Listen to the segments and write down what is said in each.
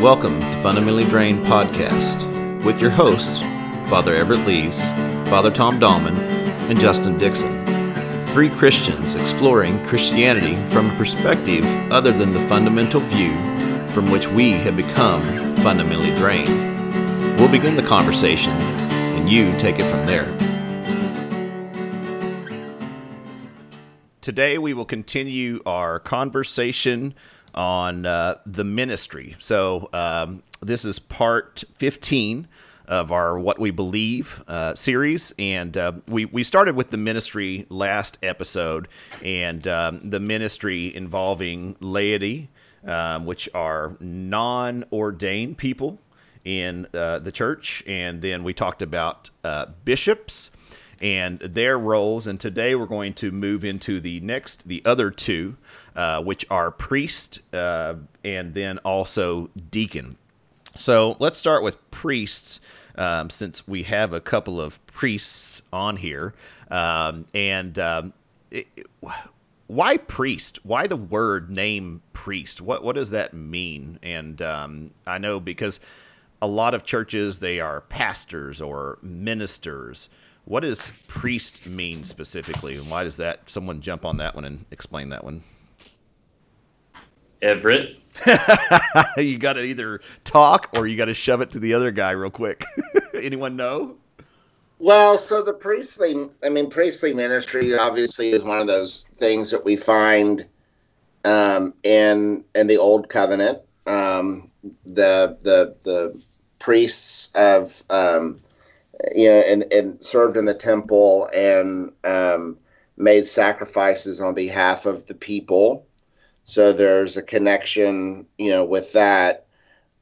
Welcome to Fundamentally Drained Podcast with your hosts, Father Everett Lees, Father Tom Dahlman, and Justin Dixon. Three Christians exploring Christianity from a perspective other than the fundamental view from which we have become fundamentally drained. We'll begin the conversation, and you take it from there. Today, we will continue our conversation on uh, the ministry. So, um, this is part 15 of our What We Believe uh, series. And uh, we, we started with the ministry last episode, and um, the ministry involving laity, um, which are non ordained people in uh, the church. And then we talked about uh, bishops and their roles. And today we're going to move into the next, the other two, uh, which are priest uh, and then also deacon. So let's start with priests, um, since we have a couple of priests on here. Um, and um, it, why priest? Why the word name priest? What what does that mean? And um, I know because a lot of churches they are pastors or ministers. What does priest mean specifically, and why does that? Someone jump on that one and explain that one. Everett. you got to either talk or you got to shove it to the other guy real quick. Anyone know? Well, so the priestly, I mean, priestly ministry obviously is one of those things that we find um, in in the old covenant. Um, the the the priests of um, you know and, and served in the temple and um, made sacrifices on behalf of the people. So there's a connection, you know, with that.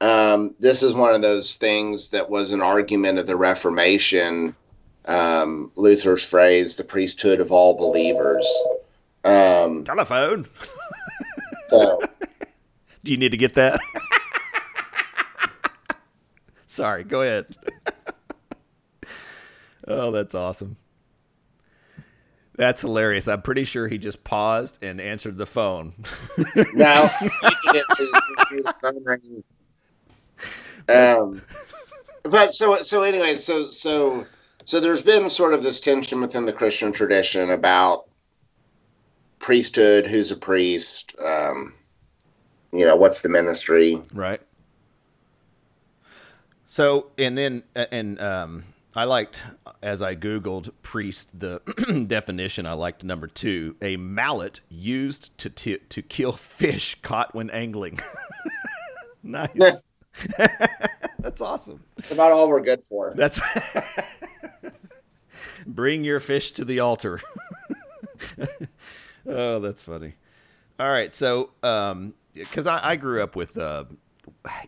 Um, this is one of those things that was an argument of the Reformation. Um, Luther's phrase, "the priesthood of all believers." Um, Telephone. so, Do you need to get that? Sorry, go ahead. oh, that's awesome. That's hilarious. I'm pretty sure he just paused and answered the phone. now you can get to the phone ringing. Um, but so so anyway, so so so there's been sort of this tension within the Christian tradition about priesthood, who's a priest, um, you know, what's the ministry, right. So, and then, and um, I liked as I googled priest the definition. I liked number two: a mallet used to t- to kill fish caught when angling. nice. That's awesome. It's about all we're good for. That's bring your fish to the altar. oh, that's funny. All right, so um, because I, I grew up with, uh,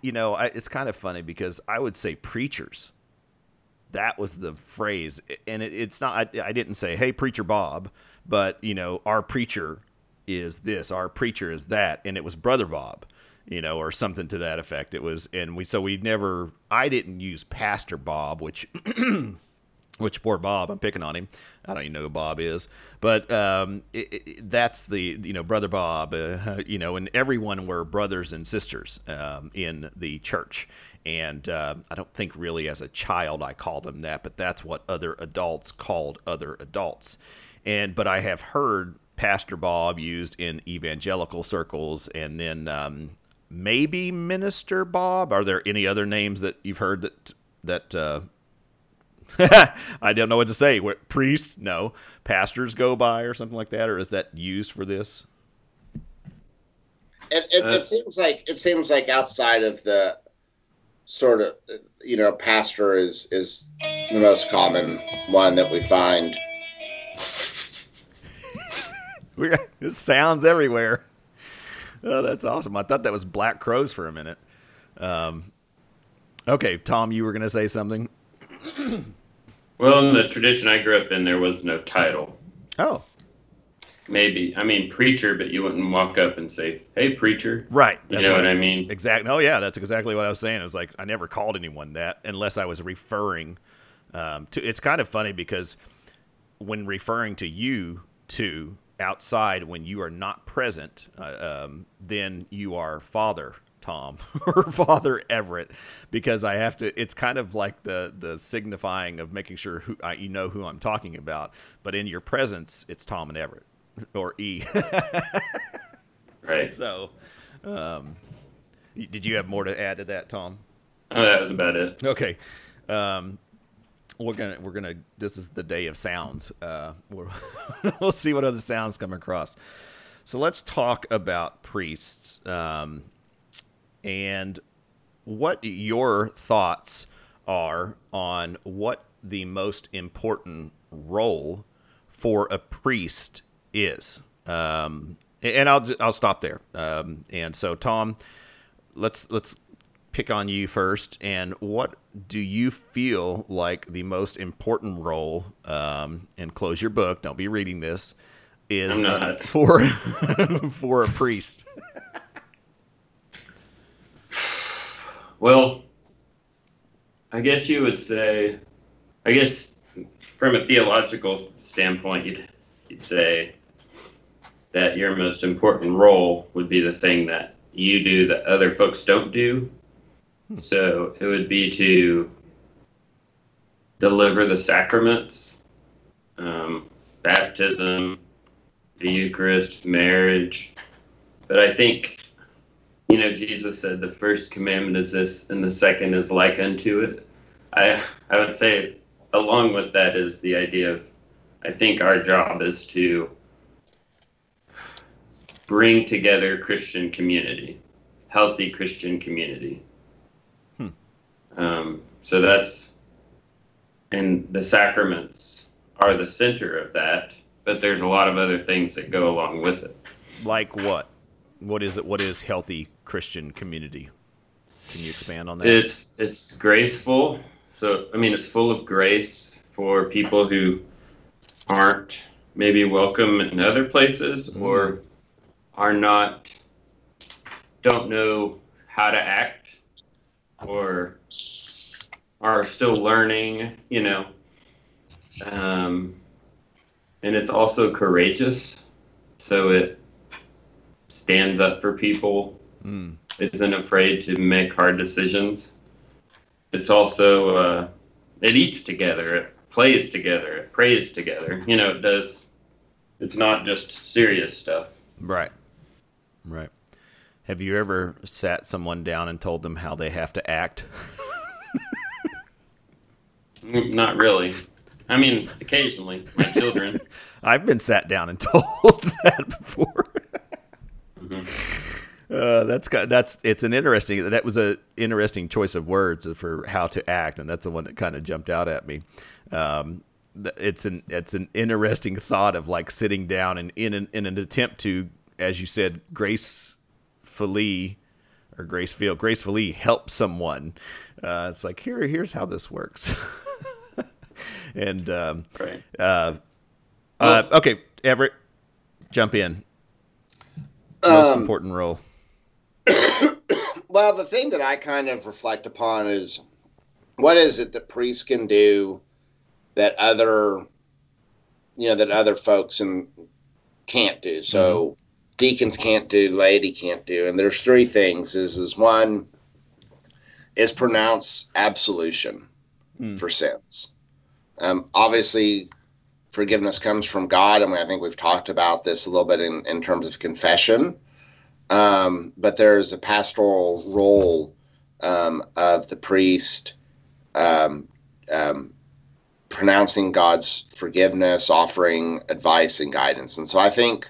you know, I, it's kind of funny because I would say preachers. That was the phrase, and it, it's not. I, I didn't say, "Hey, preacher Bob," but you know, our preacher is this, our preacher is that, and it was brother Bob you know, or something to that effect. It was, and we so we never. I didn't use Pastor Bob, which. which poor Bob, I'm picking on him. I don't even know who Bob is, but um, it, it, that's the you know brother Bob, uh, you know, and everyone were brothers and sisters um, in the church. And uh, I don't think really as a child I called them that, but that's what other adults called other adults. And but I have heard Pastor Bob used in evangelical circles, and then um, maybe Minister Bob. Are there any other names that you've heard that that uh, I don't know what to say? What, priest? No. Pastors go by or something like that, or is that used for this? It, it, it seems like it seems like outside of the sort of you know pastor is is the most common one that we find. we got, sounds everywhere. Oh, that's awesome. I thought that was Black Crows for a minute. Um, okay, Tom, you were going to say something? well, in the tradition I grew up in, there was no title. Oh. Maybe. I mean, preacher, but you wouldn't walk up and say, hey, preacher. Right. You know what, what I mean? Exactly. Oh, yeah, that's exactly what I was saying. It was like, I never called anyone that unless I was referring um, to. It's kind of funny because when referring to you to outside when you are not present, uh, um, then you are father Tom or Father Everett because I have to. It's kind of like the the signifying of making sure who I, you know who I'm talking about. But in your presence, it's Tom and Everett or E. Right. so, um, did you have more to add to that, Tom? Oh, that was about it. Okay. Um, we're gonna we're gonna this is the day of sounds. Uh, we'll, we'll see what other sounds come across. So let's talk about priests um, and what your thoughts are on what the most important role for a priest is. Um, and I'll I'll stop there. Um, and so Tom, let's let's pick on you first. And what do you feel like the most important role? Um, and close your book. Don't be reading this. Is uh, for for a priest. Well, I guess you would say, I guess from a theological standpoint, you'd, you'd say that your most important role would be the thing that you do that other folks don't do. So it would be to deliver the sacraments, um, baptism, the Eucharist, marriage. But I think you know, Jesus said the first commandment is this, and the second is like unto it. I I would say along with that is the idea of I think our job is to bring together Christian community, healthy Christian community. Hmm. Um, so that's and the sacraments are the center of that, but there's a lot of other things that go along with it. Like what? What is it? What is healthy Christian community? Can you expand on that? It's it's graceful. So I mean, it's full of grace for people who aren't maybe welcome in other places or are not don't know how to act or are still learning. You know, um, and it's also courageous. So it stands up for people Mm. isn't afraid to make hard decisions. It's also uh, it eats together, it plays together, it prays together. You know, it does. It's not just serious stuff. Right. Right. Have you ever sat someone down and told them how they have to act? Mm, Not really. I mean, occasionally, my children. I've been sat down and told that before. Mhm. Uh, that's got, that's it's an interesting that was a interesting choice of words for how to act, and that's the one that kind of jumped out at me. Um, it's an it's an interesting thought of like sitting down and in an, in an attempt to, as you said, gracefully or graceful gracefully help someone. Uh, it's like here here's how this works. and um, Right. uh, uh, okay, Everett, jump in. Most Um, important role. Well, the thing that I kind of reflect upon is what is it that priests can do that other, you know, that other folks and can't do. So deacons can't do, laity can't do, and there's three things. Is is one is pronounce absolution Hmm. for sins. Um, obviously, forgiveness comes from God, and I think we've talked about this a little bit in, in terms of confession. Um, but there's a pastoral role um, of the priest um, um, pronouncing God's forgiveness, offering advice and guidance. And so I think,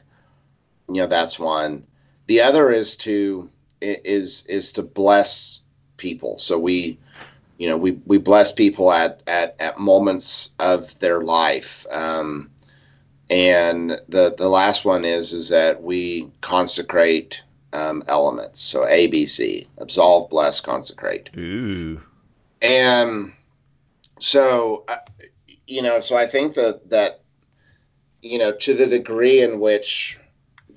you know, that's one. The other is to is is to bless people. So we, you know, we we bless people at at at moments of their life. Um, and the the last one is is that we consecrate um, elements. So ABC: absolve, bless, consecrate. Ooh. And so, uh, you know, so I think that that you know, to the degree in which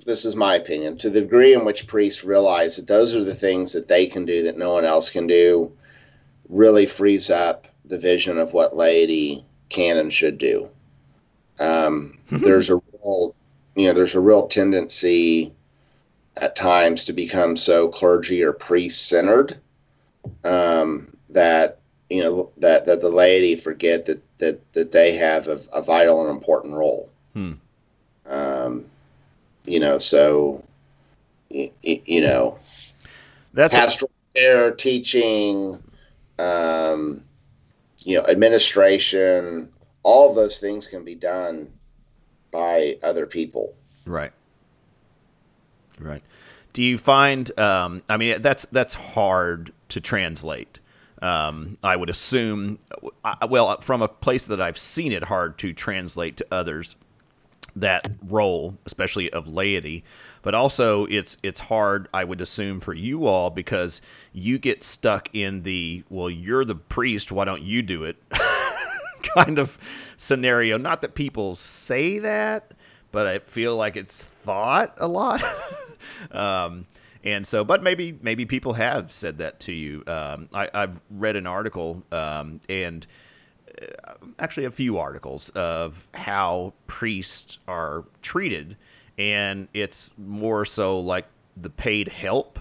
this is my opinion, to the degree in which priests realize that those are the things that they can do that no one else can do, really frees up the vision of what laity can and should do. Um, there's a real, you know, there's a real tendency at times to become so clergy or priest centered um, that you know that that the laity forget that that that they have a, a vital and important role. Hmm. Um, you know, so y- y- you know, That's a- pastoral care, teaching, um, you know, administration, all those things can be done by other people. Right. Right. Do you find? Um, I mean, that's that's hard to translate. Um, I would assume. I- Well, from a place that I've seen it hard to translate to others that role, especially of laity. But also, it's it's hard. I would assume for you all because you get stuck in the well, you're the priest. Why don't you do it? kind of scenario. Not that people say that, but I feel like it's thought a lot. um, and so, but maybe maybe people have said that to you. Um, I, I've read an article, um, and actually a few articles of how priests are treated, and it's more so like the paid help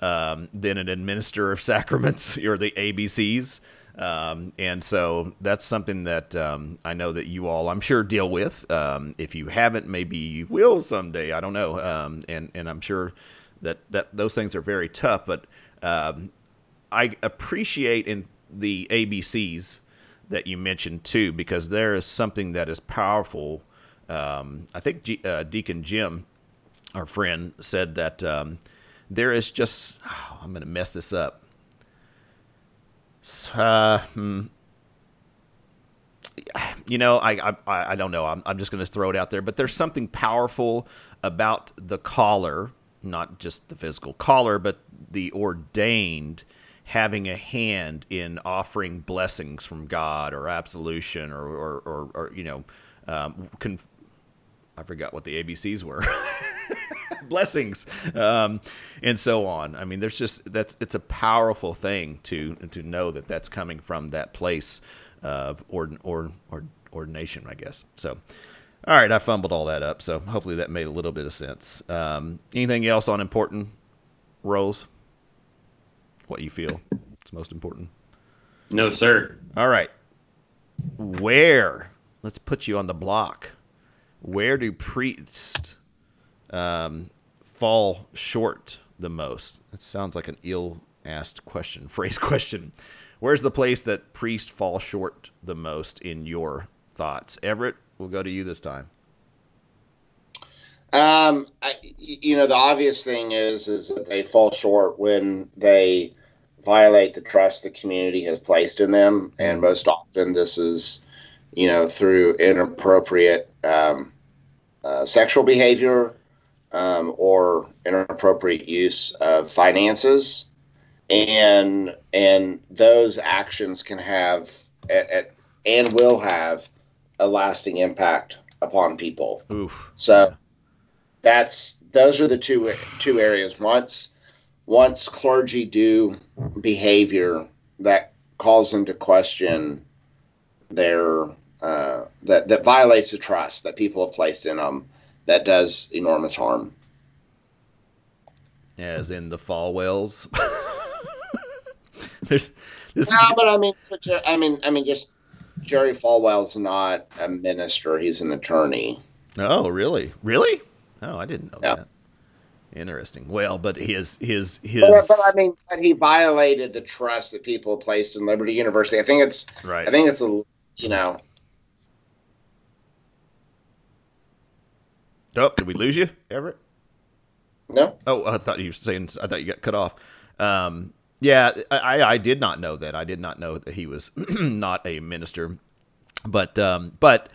um, than an administrator of sacraments or the ABCs. Um, and so that's something that um, I know that you all, I'm sure, deal with. Um, if you haven't, maybe you will someday. I don't know. Um, and and I'm sure that that those things are very tough. But um, I appreciate in the ABCs that you mentioned too, because there is something that is powerful. Um, I think G, uh, Deacon Jim, our friend, said that um, there is just. Oh, I'm going to mess this up. Uh, hmm. You know, I I, I don't know. I'm, I'm just going to throw it out there, but there's something powerful about the caller, not just the physical collar, but the ordained having a hand in offering blessings from God or absolution or or, or, or you know, um, I forgot what the ABCs were. blessings um, and so on. I mean there's just that's it's a powerful thing to to know that that's coming from that place of ord, or, or ordination i guess. So all right i fumbled all that up so hopefully that made a little bit of sense. Um, anything else on important roles what you feel. It's most important No, sir. all right where let's put you on the block where do priests um, fall short the most? That sounds like an ill asked question, phrase question. Where's the place that priests fall short the most in your thoughts? Everett, we'll go to you this time. Um, I, you know, the obvious thing is is that they fall short when they violate the trust the community has placed in them, and most often this is, you know, through inappropriate um, uh, sexual behavior um, or inappropriate use of finances, and and those actions can have at, at, and will have a lasting impact upon people. Oof. So that's those are the two two areas. Once once clergy do behavior that calls into question their uh, that that violates the trust that people have placed in them, that does enormous harm. As in the Falwells. There's this. No, but I mean, I mean, I mean, just Jerry Falwell's not a minister; he's an attorney. oh, really? Really? Oh, I didn't know Yeah. that. Interesting. Well, but his his his. But, but I mean, but he violated the trust that people placed in Liberty University. I think it's, right. I think it's a, you know, Oh, did we lose you, Everett? no. Oh, I thought you were saying. I thought you got cut off. Um, yeah, I, I did not know that. I did not know that he was not a minister, but um, but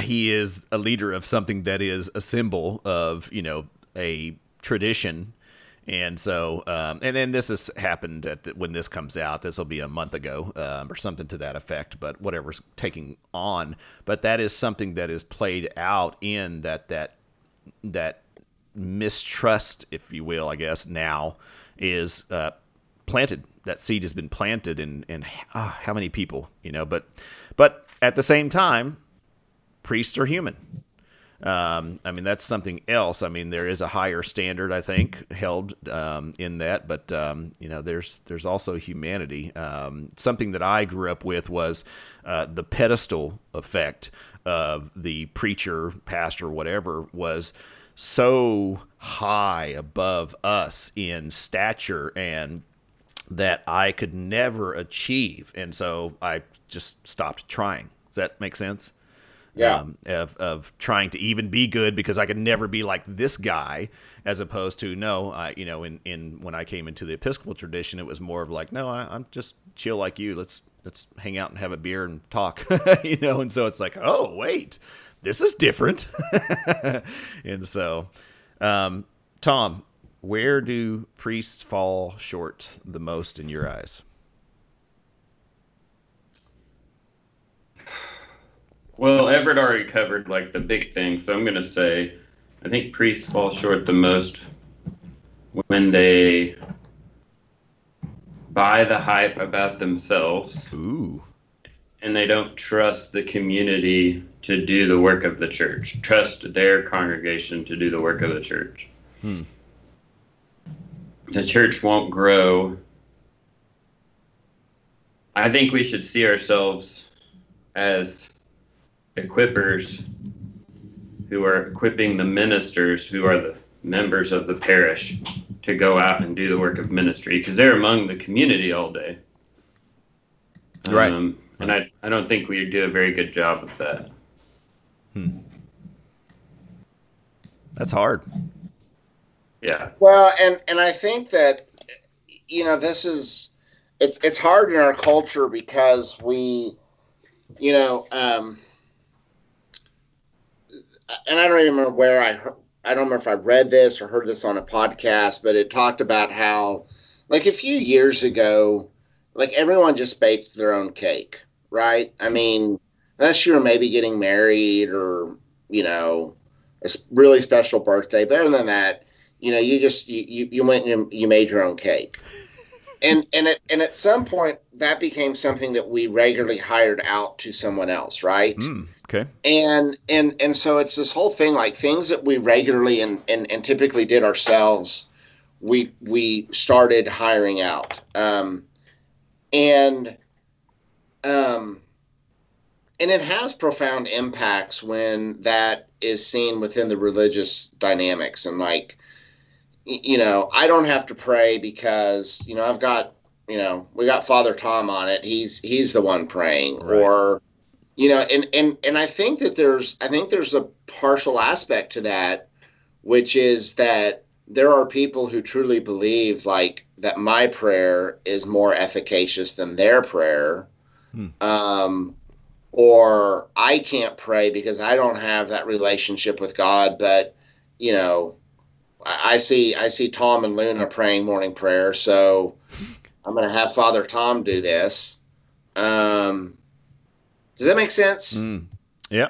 he is a leader of something that is a symbol of you know a tradition, and so um, and then this has happened at the, when this comes out. This will be a month ago um, or something to that effect. But whatever's taking on, but that is something that is played out in that that that mistrust, if you will, I guess now is uh, planted. That seed has been planted in in ah, how many people, you know? But but at the same time, priests are human. Um, I mean, that's something else. I mean, there is a higher standard, I think, held um, in that, but um, you know, there's there's also humanity. Um, something that I grew up with was uh, the pedestal effect of the preacher, pastor, whatever, was so high above us in stature and that I could never achieve, and so I just stopped trying. Does that make sense? Yeah. Um, of of trying to even be good because I could never be like this guy, as opposed to no, I you know in in when I came into the Episcopal tradition, it was more of like no, I, I'm just chill like you. Let's let's hang out and have a beer and talk, you know. And so it's like, oh wait, this is different. and so, um, Tom, where do priests fall short the most in your eyes? Well, Everett already covered like the big thing, so I'm gonna say I think priests fall short the most when they buy the hype about themselves Ooh, and they don't trust the community to do the work of the church, trust their congregation to do the work of the church. Hmm. The church won't grow. I think we should see ourselves as equippers who are equipping the ministers who are the members of the parish to go out and do the work of ministry because they're among the community all day. Right. Um, and I, I don't think we do a very good job of that. Hmm. that's hard. Yeah. Well, and and I think that you know this is it's it's hard in our culture because we, you know, um, and I don't even remember where I heard, I don't remember if I read this or heard this on a podcast, but it talked about how like a few years ago, like everyone just baked their own cake, right? I mean, unless you were maybe getting married or you know a really special birthday, but other than that you know you just you, you, you went and you made your own cake. And and at, and at some point that became something that we regularly hired out to someone else right? Mm, okay. and and and so it's this whole thing like things that we regularly and and, and typically did ourselves we we started hiring out um and um and it has profound impacts when that is seen within the religious dynamics and like you know i don't have to pray because you know i've got you know we got father tom on it he's he's the one praying Right. or you know and and and i think that there's i think there's a partial aspect to that which is that there are people who truly believe like that my prayer is more efficacious than their prayer Hmm. um or i can't pray because i don't have that relationship with god but you know I I see I see Tom and Luna praying morning prayer, so I'm going to have Father Tom do this. Um, does that make sense? Mm. Yeah.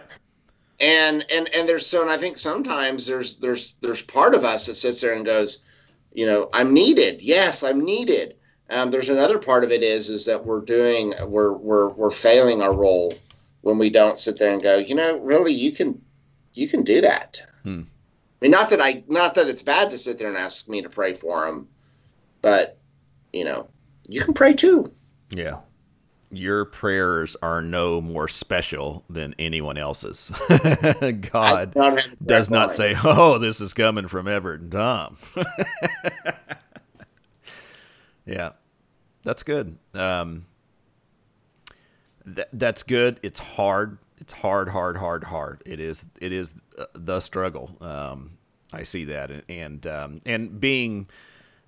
And and and there's so and I think sometimes there's there's there's part of us that sits there and goes, you know, I'm needed. Yes, I'm needed. Um, there's another part of it is is that we're doing we're we're we're failing our role when we don't sit there and go, you know, really you can you can do that. Hmm. I mean, not that I not that it's bad to sit there and ask me to pray for them, but you know, you can pray too. Yeah. Your prayers are no more special than anyone else's. God don't have to does not for say, "Oh, this is coming from Everett and Tom." yeah, that's good. Um, that that's good. It's hard. It's hard, hard, hard, hard. It is. It is the struggle. Um, I see that, and and, um, and being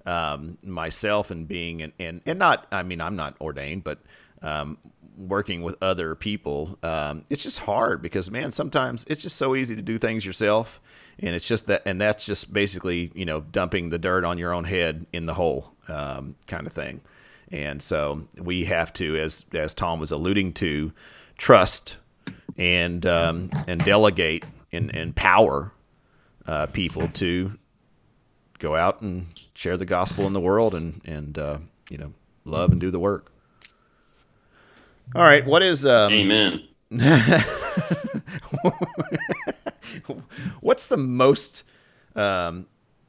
um, myself and being and, and and not. I mean, I'm not ordained, but um, working with other people, um, it's just hard because man, sometimes it's just so easy to do things yourself, and it's just that, and that's just basically you know dumping the dirt on your own head in the hole, um, kind of thing. And so we have to, as as Tom was alluding to, trust and um, and delegate and empower uh, people to go out and share the gospel in the world and and uh, you know love and do the work. All right, what is um, Amen. what's the most? Um,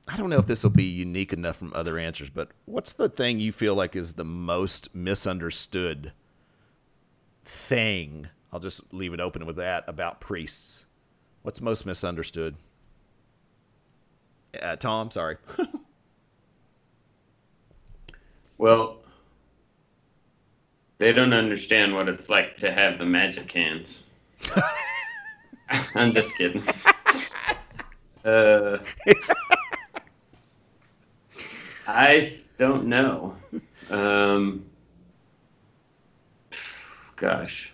I don't know if this will be unique enough from other answers, but what's the thing you feel like is the most misunderstood thing? I'll just leave it open with that about priests. What's most misunderstood? Uh, Tom, sorry. well, they don't understand what it's like to have the magic hands. I'm just kidding. Uh, I don't know. Um, gosh.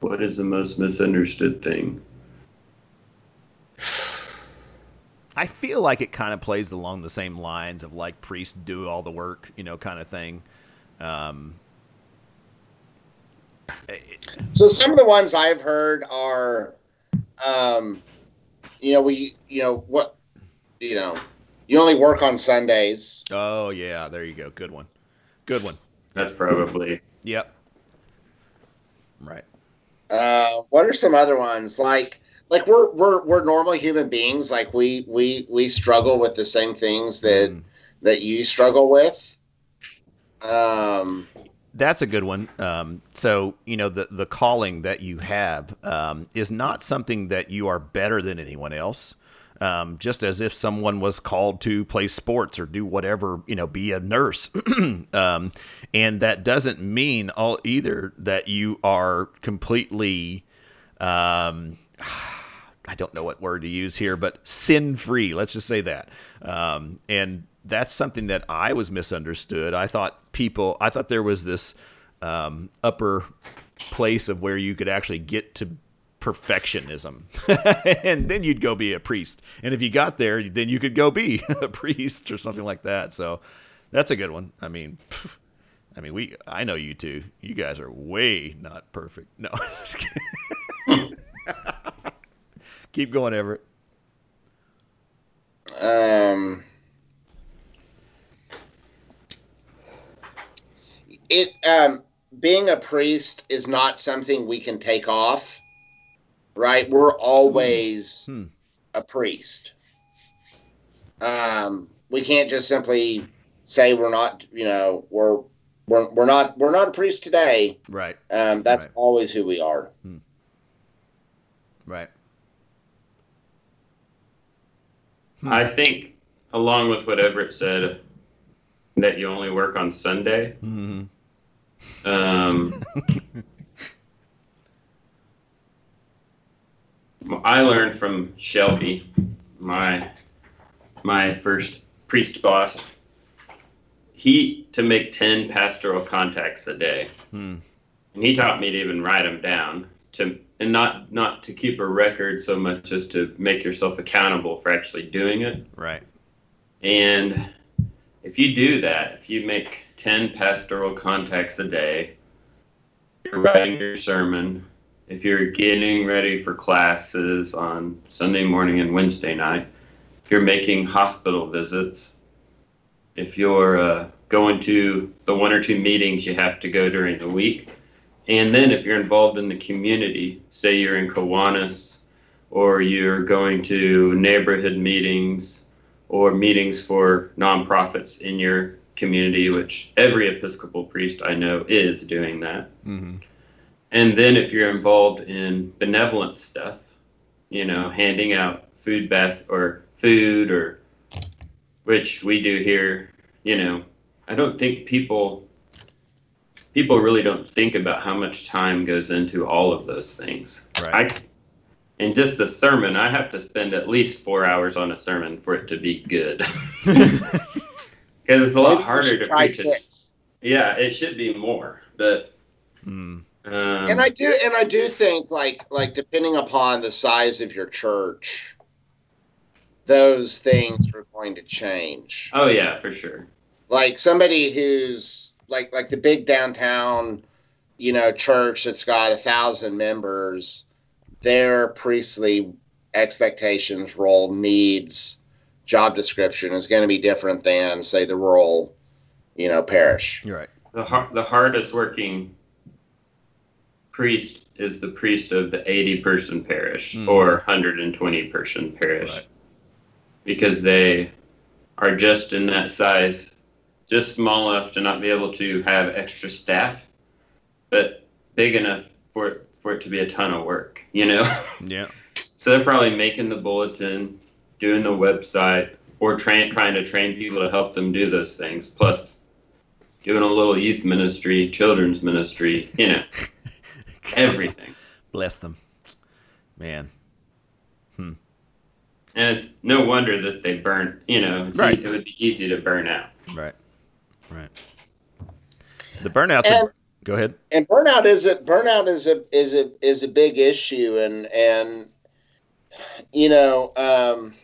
What is the most misunderstood thing? I feel like it kind of plays along the same lines of like priests do all the work, you know, kind of thing. Um, so some of the ones I've heard are, um, you know, we, you know, what, you know, you only work on Sundays. Oh yeah, there you go. Good one. Good one. That's probably. Yep. Right. Uh, what are some other ones like? Like we're we're we're normal human beings. Like we we we struggle with the same things that mm. that you struggle with. Um, that's a good one. Um, so you know the the calling that you have um, is not something that you are better than anyone else. Um, just as if someone was called to play sports or do whatever, you know, be a nurse. um, and that doesn't mean all either that you are completely, um, I don't know what word to use here, but sin free. Let's just say that. Um, and that's something that I was misunderstood. I thought people, I thought there was this um, upper place of where you could actually get to perfectionism. and then you'd go be a priest. And if you got there, then you could go be a priest or something like that. So that's a good one. I mean, I mean, we I know you two. You guys are way not perfect. No. Keep going, Everett. Um it um being a priest is not something we can take off right? We're always hmm. a priest. Um, we can't just simply say we're not, you know, we're we're we're not we're not a priest today. Right. Um, that's right. always who we are. Hmm. Right. Hmm. I think, along with what Everett said, that you only work on Sunday. Mm-hmm. Um, I learned from Shelby, my my first priest boss. He to make ten pastoral contacts a day, hmm. and he taught me to even write them down to and not not to keep a record so much as to make yourself accountable for actually doing it. Right. And if you do that, if you make ten pastoral contacts a day, you're writing your sermon, if you're getting ready for classes on Sunday morning and Wednesday night, if you're making hospital visits, if you're uh, going to the one or two meetings you have to go during the week, and then if you're involved in the community, say you're in Kiwanis or you're going to neighborhood meetings or meetings for nonprofits in your community, which every Episcopal priest I know is doing that. Mm-hmm and then if you're involved in benevolent stuff, you know, handing out food basket or food or which we do here, you know, I don't think people people really don't think about how much time goes into all of those things. Right. I, and just the sermon, I have to spend at least four hours on a sermon for it to be good. Because it's a lot harder to preach it. Yeah, it should be more, but mm. Um, and I do, and I do think like like depending upon the size of your church, those things are going to change. Oh yeah, for sure. Like somebody who's like like the big downtown, you know, church that's got a thousand members, their priestly expectations, role, needs, job description is going to be different than say the rural, you know, parish. You're right. The har- the hardest working priest is the priest of the 80 person parish Mm. or 120 person parish Right. because they are just in that size, just small enough to not be able to have extra staff, but big enough for it, for it to be a ton of work, you know? Yeah. so they're probably making the bulletin, doing the website, or train, trying to train people to help them do those things, plus doing a little youth ministry, children's ministry, you know, everything. Bless them. Man. And it's no wonder that they burn. You know, it's Right. it would be easy to burn out. Right. Right. The burnouts. And- go ahead. and burnout is a burnout is a is a is a big issue and and you know um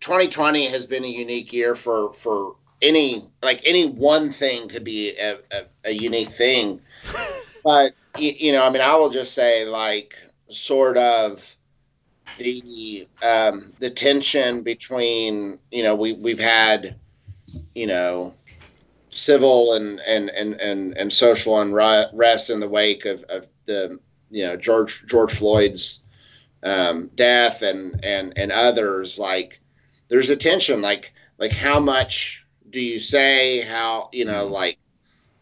2020 has been a unique year for for any like any one thing could be a, a, a unique thing. But you, you know i mean i will just say like sort of the um the tension between you know we we've had you know civil and and and and, and social unrest in the wake of, of the you know George George Floyd's um, death and and and others like there's a tension like like how much do you say how you know like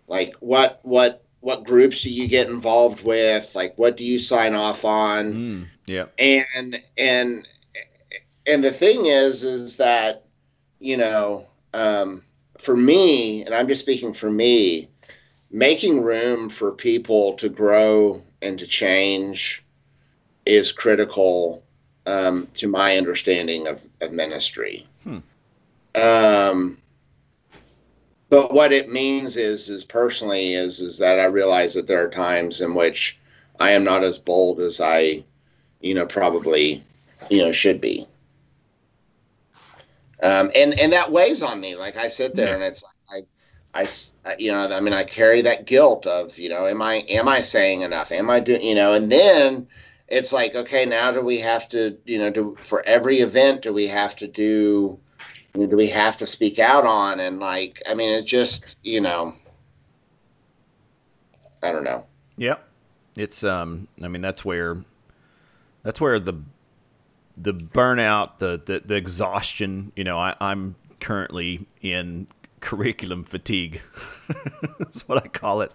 like what what what groups do you get involved with? Like what do you sign off on? Mm, yeah. and and and the thing is is that you know um for me and i'm just speaking for me making room for people to grow and to change is critical um, to my understanding of, of ministry Hmm. um but what it means is is personally is is that i realize that there are times in which i am not as bold as i you know, probably, you know, should be. Um, and and that weighs on me. Like I sit there Yeah. and it's like I, I, you know, I mean, I carry that guilt of, you know, am I am I saying enough? Am I doing, you know? And then it's like, okay, now do we have to, you know, do for every event do we have to do, do we have to speak out on? And like, I mean, it just, you know, I don't know. Yep. It's um I mean that's where that's where the the burnout, the the, the exhaustion, you know, I, I'm currently in curriculum fatigue. that's what I call it.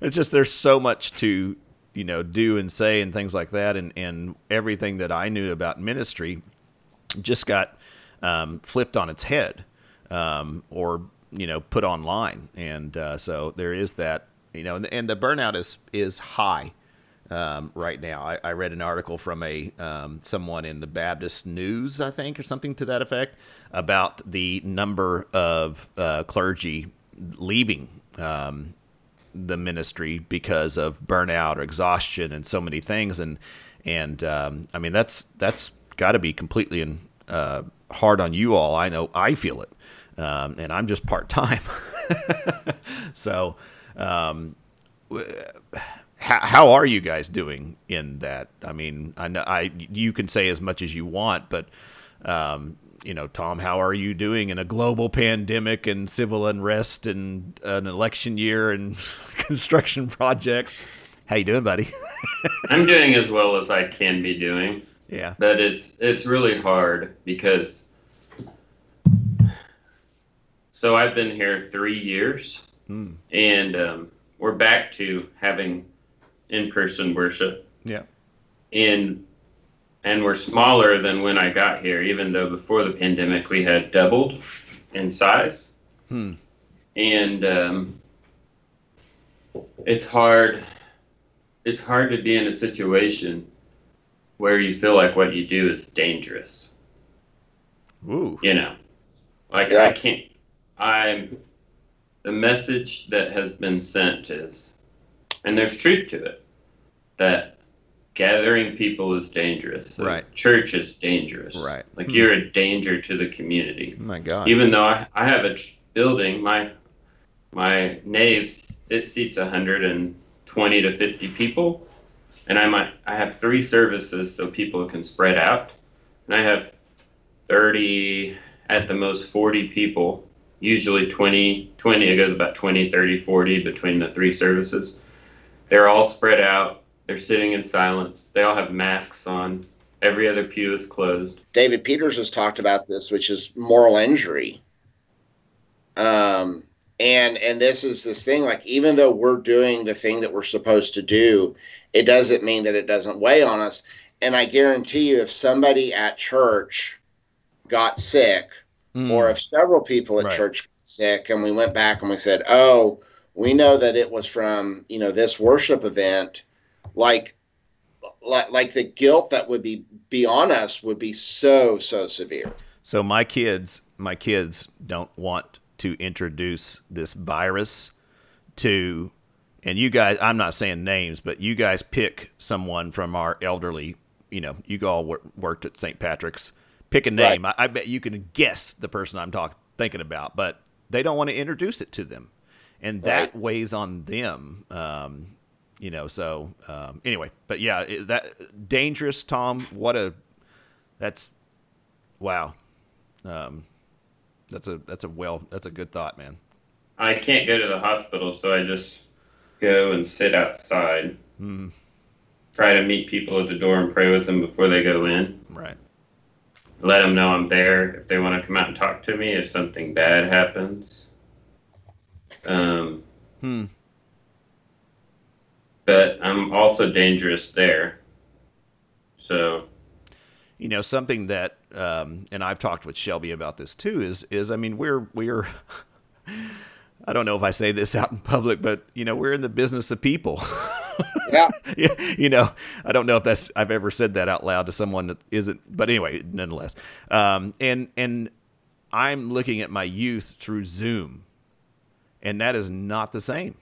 It's just there's so much to, you know, do and say and things like that. And, and everything that I knew about ministry just got um, flipped on its head um, or you know put online. And uh, so there is that you know and, and the burnout is is high um, right now. I, I read an article from a um, someone in the Baptist News I think or something to that effect about the number of uh, clergy leaving um, the ministry because of burnout or exhaustion and so many things and and um, I mean that's that's got to be completely in, uh, hard on you all. I know I feel it, um, and I'm just part time. so, um, how, how are you guys doing in that? I mean, I know I you can say as much as you want, but um, you know, Tom, how are you doing in a global pandemic and civil unrest and an election year and construction projects? How you doing, buddy? I'm doing as well as I can be doing, yeah. but it's it's really hard because. So I've been here three years, Mm. and um, we're back to having in-person worship. Yeah. and and we're smaller than when I got here. Even though before the pandemic we had doubled in size, Hmm. and um, it's hard. It's hard to be in a situation where you feel like what you do is dangerous. Ooh. You know, like Yeah. I can't. I'm. The message that has been sent is, and there's truth to it, that gathering people is dangerous. Right. Church is dangerous. Right. Like Hmm. you're a danger to the community. Oh my God. Even though I, I have a ch- building, my my naves it seats 120 to 50 people, and I might I have three services so people can spread out, and I have 30 at the most 40 people. Usually 20, 20 it goes about 20, 30, 40 between the three services. They're all spread out. They're sitting in silence. They all have masks on. Every other pew is closed. David Peters has talked about this, which is moral injury. Um, and and this is this thing like even though we're doing the thing that we're supposed to do, it doesn't mean that it doesn't weigh on us. And I guarantee you, if somebody at church got sick, mm. or if several people at right. church got sick, and we went back and we said, "Oh, we know that it was from you know this worship event," like like like the guilt that would be be on us would be so so severe. So my kids, my kids don't want to introduce this virus to and you guys I'm not saying names, but you guys pick someone from our elderly, you know, you all worked at St. Patrick's. Pick a name. Right. I, I, bet you can guess the person I'm talking thinking about, but they don't want to introduce it to them. And that right. weighs on them. Um, you know. So um, anyway, but yeah, that dangerous, Tom. What a that's wow. Um, that's a that's a well that's a good thought, man. I can't go to the hospital, so I just go and sit outside. Mm. Try to meet people at the door and pray with them before they go in. Right. Let them know I'm there if they want to come out and talk to me if something bad happens. Um, hmm but I'm also dangerous there. So, you know, something that, um, and I've talked with Shelby about this too, is is I mean, we're we're. I don't know if I say this out in public, but you know, we're in the business of people. yeah. you know, I don't know if that's I've ever said that out loud to someone that isn't, but anyway, nonetheless. Um, and and I'm looking at my youth through Zoom, and that is not the same.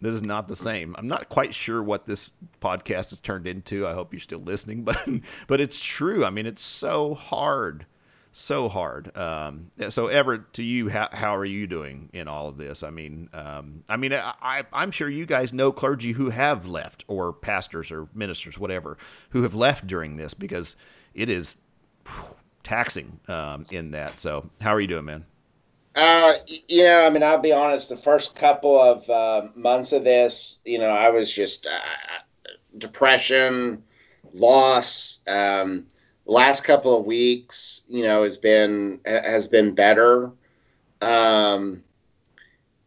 This is not the same. I'm not quite sure what this podcast has turned into. I hope you're still listening, but but it's true. I mean, it's so hard, so hard. Um, so, Everett, to you, how, how are you doing in all of this? I mean, um, I mean, I, I'm sure you guys know clergy who have left, or pastors, or ministers, whatever, who have left during this because it is whew, taxing um, in that. So, how are you doing, man? Uh, you know, I mean, I'll be honest. The first couple of uh, months of this, you know, I was just uh, depression, loss. Um, last couple of weeks, you know, has been has been better. Um,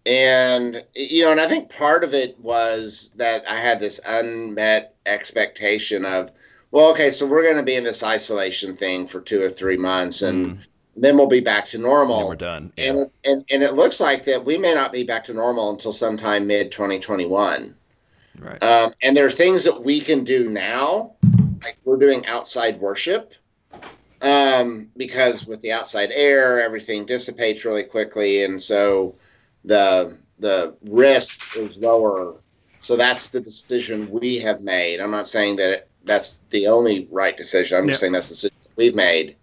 and you know, and I think part of it was that I had this unmet expectation of, well, okay, so we're going to be in this isolation thing for two or three months, and mm then we'll be back to normal. Then we're done. Yeah. And, and and it looks like that we may not be back to normal until sometime mid 2021. Right. Um, and there are things that we can do now, like we're doing outside worship, um, because with the outside air, everything dissipates really quickly, and so the the risk is lower. So that's the decision we have made. I'm not saying that that's the only right decision. I'm yep. just saying that's the decision we've made.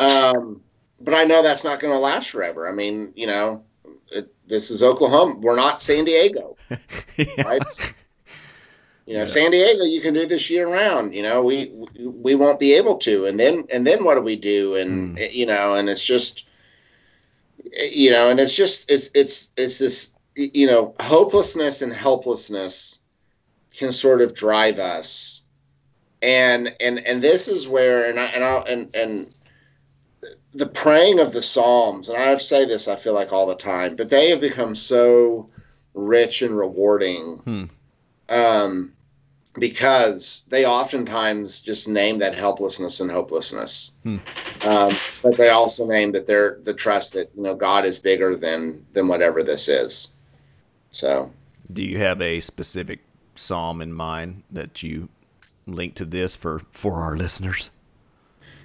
Um, but I know that's not going to last forever. I mean, you know, it, this is Oklahoma. We're not San Diego, yeah. right? You know, yeah. San Diego, you can do this year round. You know, we we won't be able to. And then and then what do we do? And mm. you know, and it's just, you know, and it's just it's it's it's this you know hopelessness and helplessness can sort of drive us and and and this is where and I and I and and the praying of the Psalms, and I say this, I feel like all the time, but they have become so rich and rewarding hmm. um, because they oftentimes just name that helplessness and hopelessness. Hmm. Um, but they also name that they're the trust that you know God is bigger than than whatever this is. So, do you have a specific psalm in mind that you link to this for for our listeners?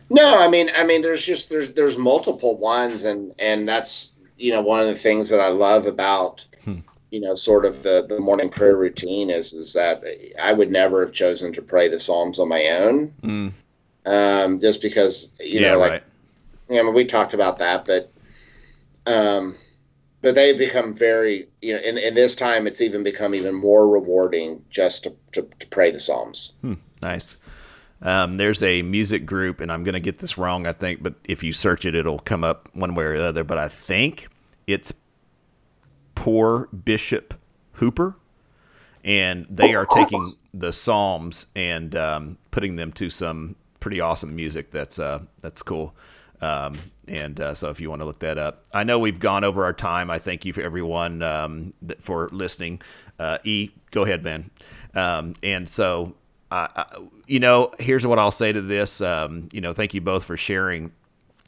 No, I mean, I mean, there's just there's there's multiple ones, and and that's you know one of the things that I love about hmm. you know sort of the the morning prayer routine is is that I would never have chosen to pray the Psalms on my own, mm. um, just because you yeah, know like right. I mean, we talked about that, but um, but they've become very you know in, in this time it's even become even more rewarding just to, to, to pray the psalms hmm, nice um, there's a music group, and I'm going to get this wrong, I think, but if you search it, it'll come up one way or the other. But I think it's Poor Bishop Hooper. and they are taking the Psalms and um, putting them to some pretty awesome music. That's uh, that's cool. Um, and uh, so if you want to look that up, I know we've gone over our time. I thank you for everyone um, for listening. Uh, e, go ahead, man. Um, and so, you know, here's what I'll say to this. Um, you know, thank you both for sharing.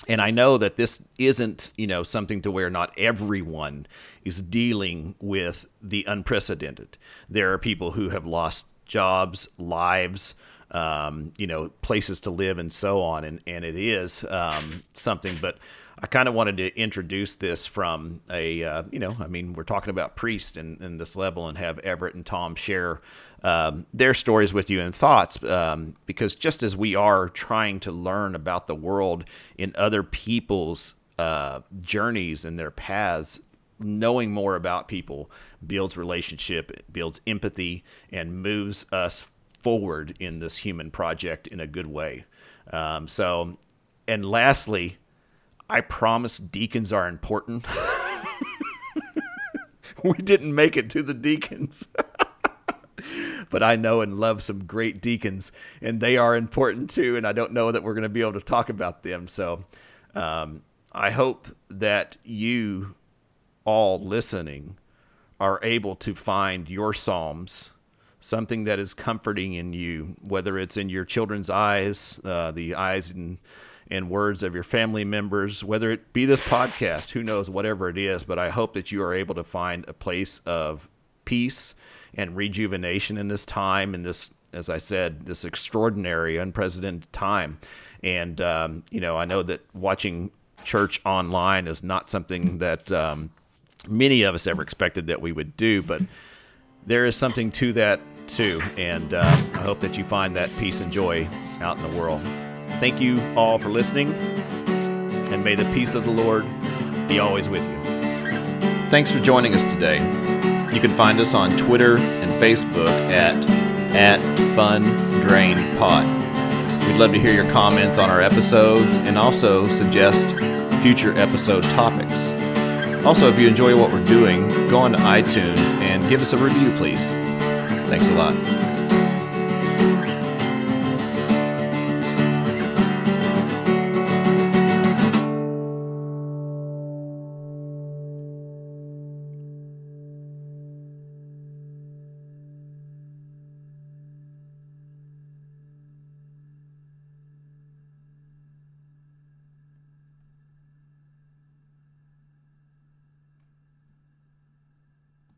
And I know that this isn't, you know, something to where not everyone is dealing with the unprecedented. There are people who have lost jobs, lives, um, you know, places to live and so on. And, and it is um, something, but I kind of wanted to introduce this from a, uh, you know, I mean, we're talking about priest and, this level and have Everett and Tom share um, their stories with you and thoughts um, because just as we are trying to learn about the world in other people's uh, journeys and their paths, knowing more about people builds relationship, builds empathy, and moves us forward in this human project in a good way. Um, so, and lastly, I promise deacons are important. we didn't make it to the deacons. but I know and love some great deacons, and they are important too. And I don't know that we're going to be able to talk about them. So um, I hope that you all listening are able to find your Psalms something that is comforting in you, whether it's in your children's eyes, uh, the eyes and, and words of your family members, whether it be this podcast, who knows, whatever it is. But I hope that you are able to find a place of peace and rejuvenation in this time, in this, as I said, this extraordinary, unprecedented time. And, um, you know, I know that watching church online is not something that um, many of us ever expected that we would do, but there is something to that too. And uh, I hope that you find that peace and joy out in the world. Thank you all for listening, and may the peace of the Lord be always with you. Thanks for joining us today. You can find us on Twitter and Facebook at at Fun Drain Pod. We'd love to hear your comments on our episodes and also suggest future episode topics. Also, if you enjoy what we're doing, go on to iTunes and give us a review, please. Thanks a lot.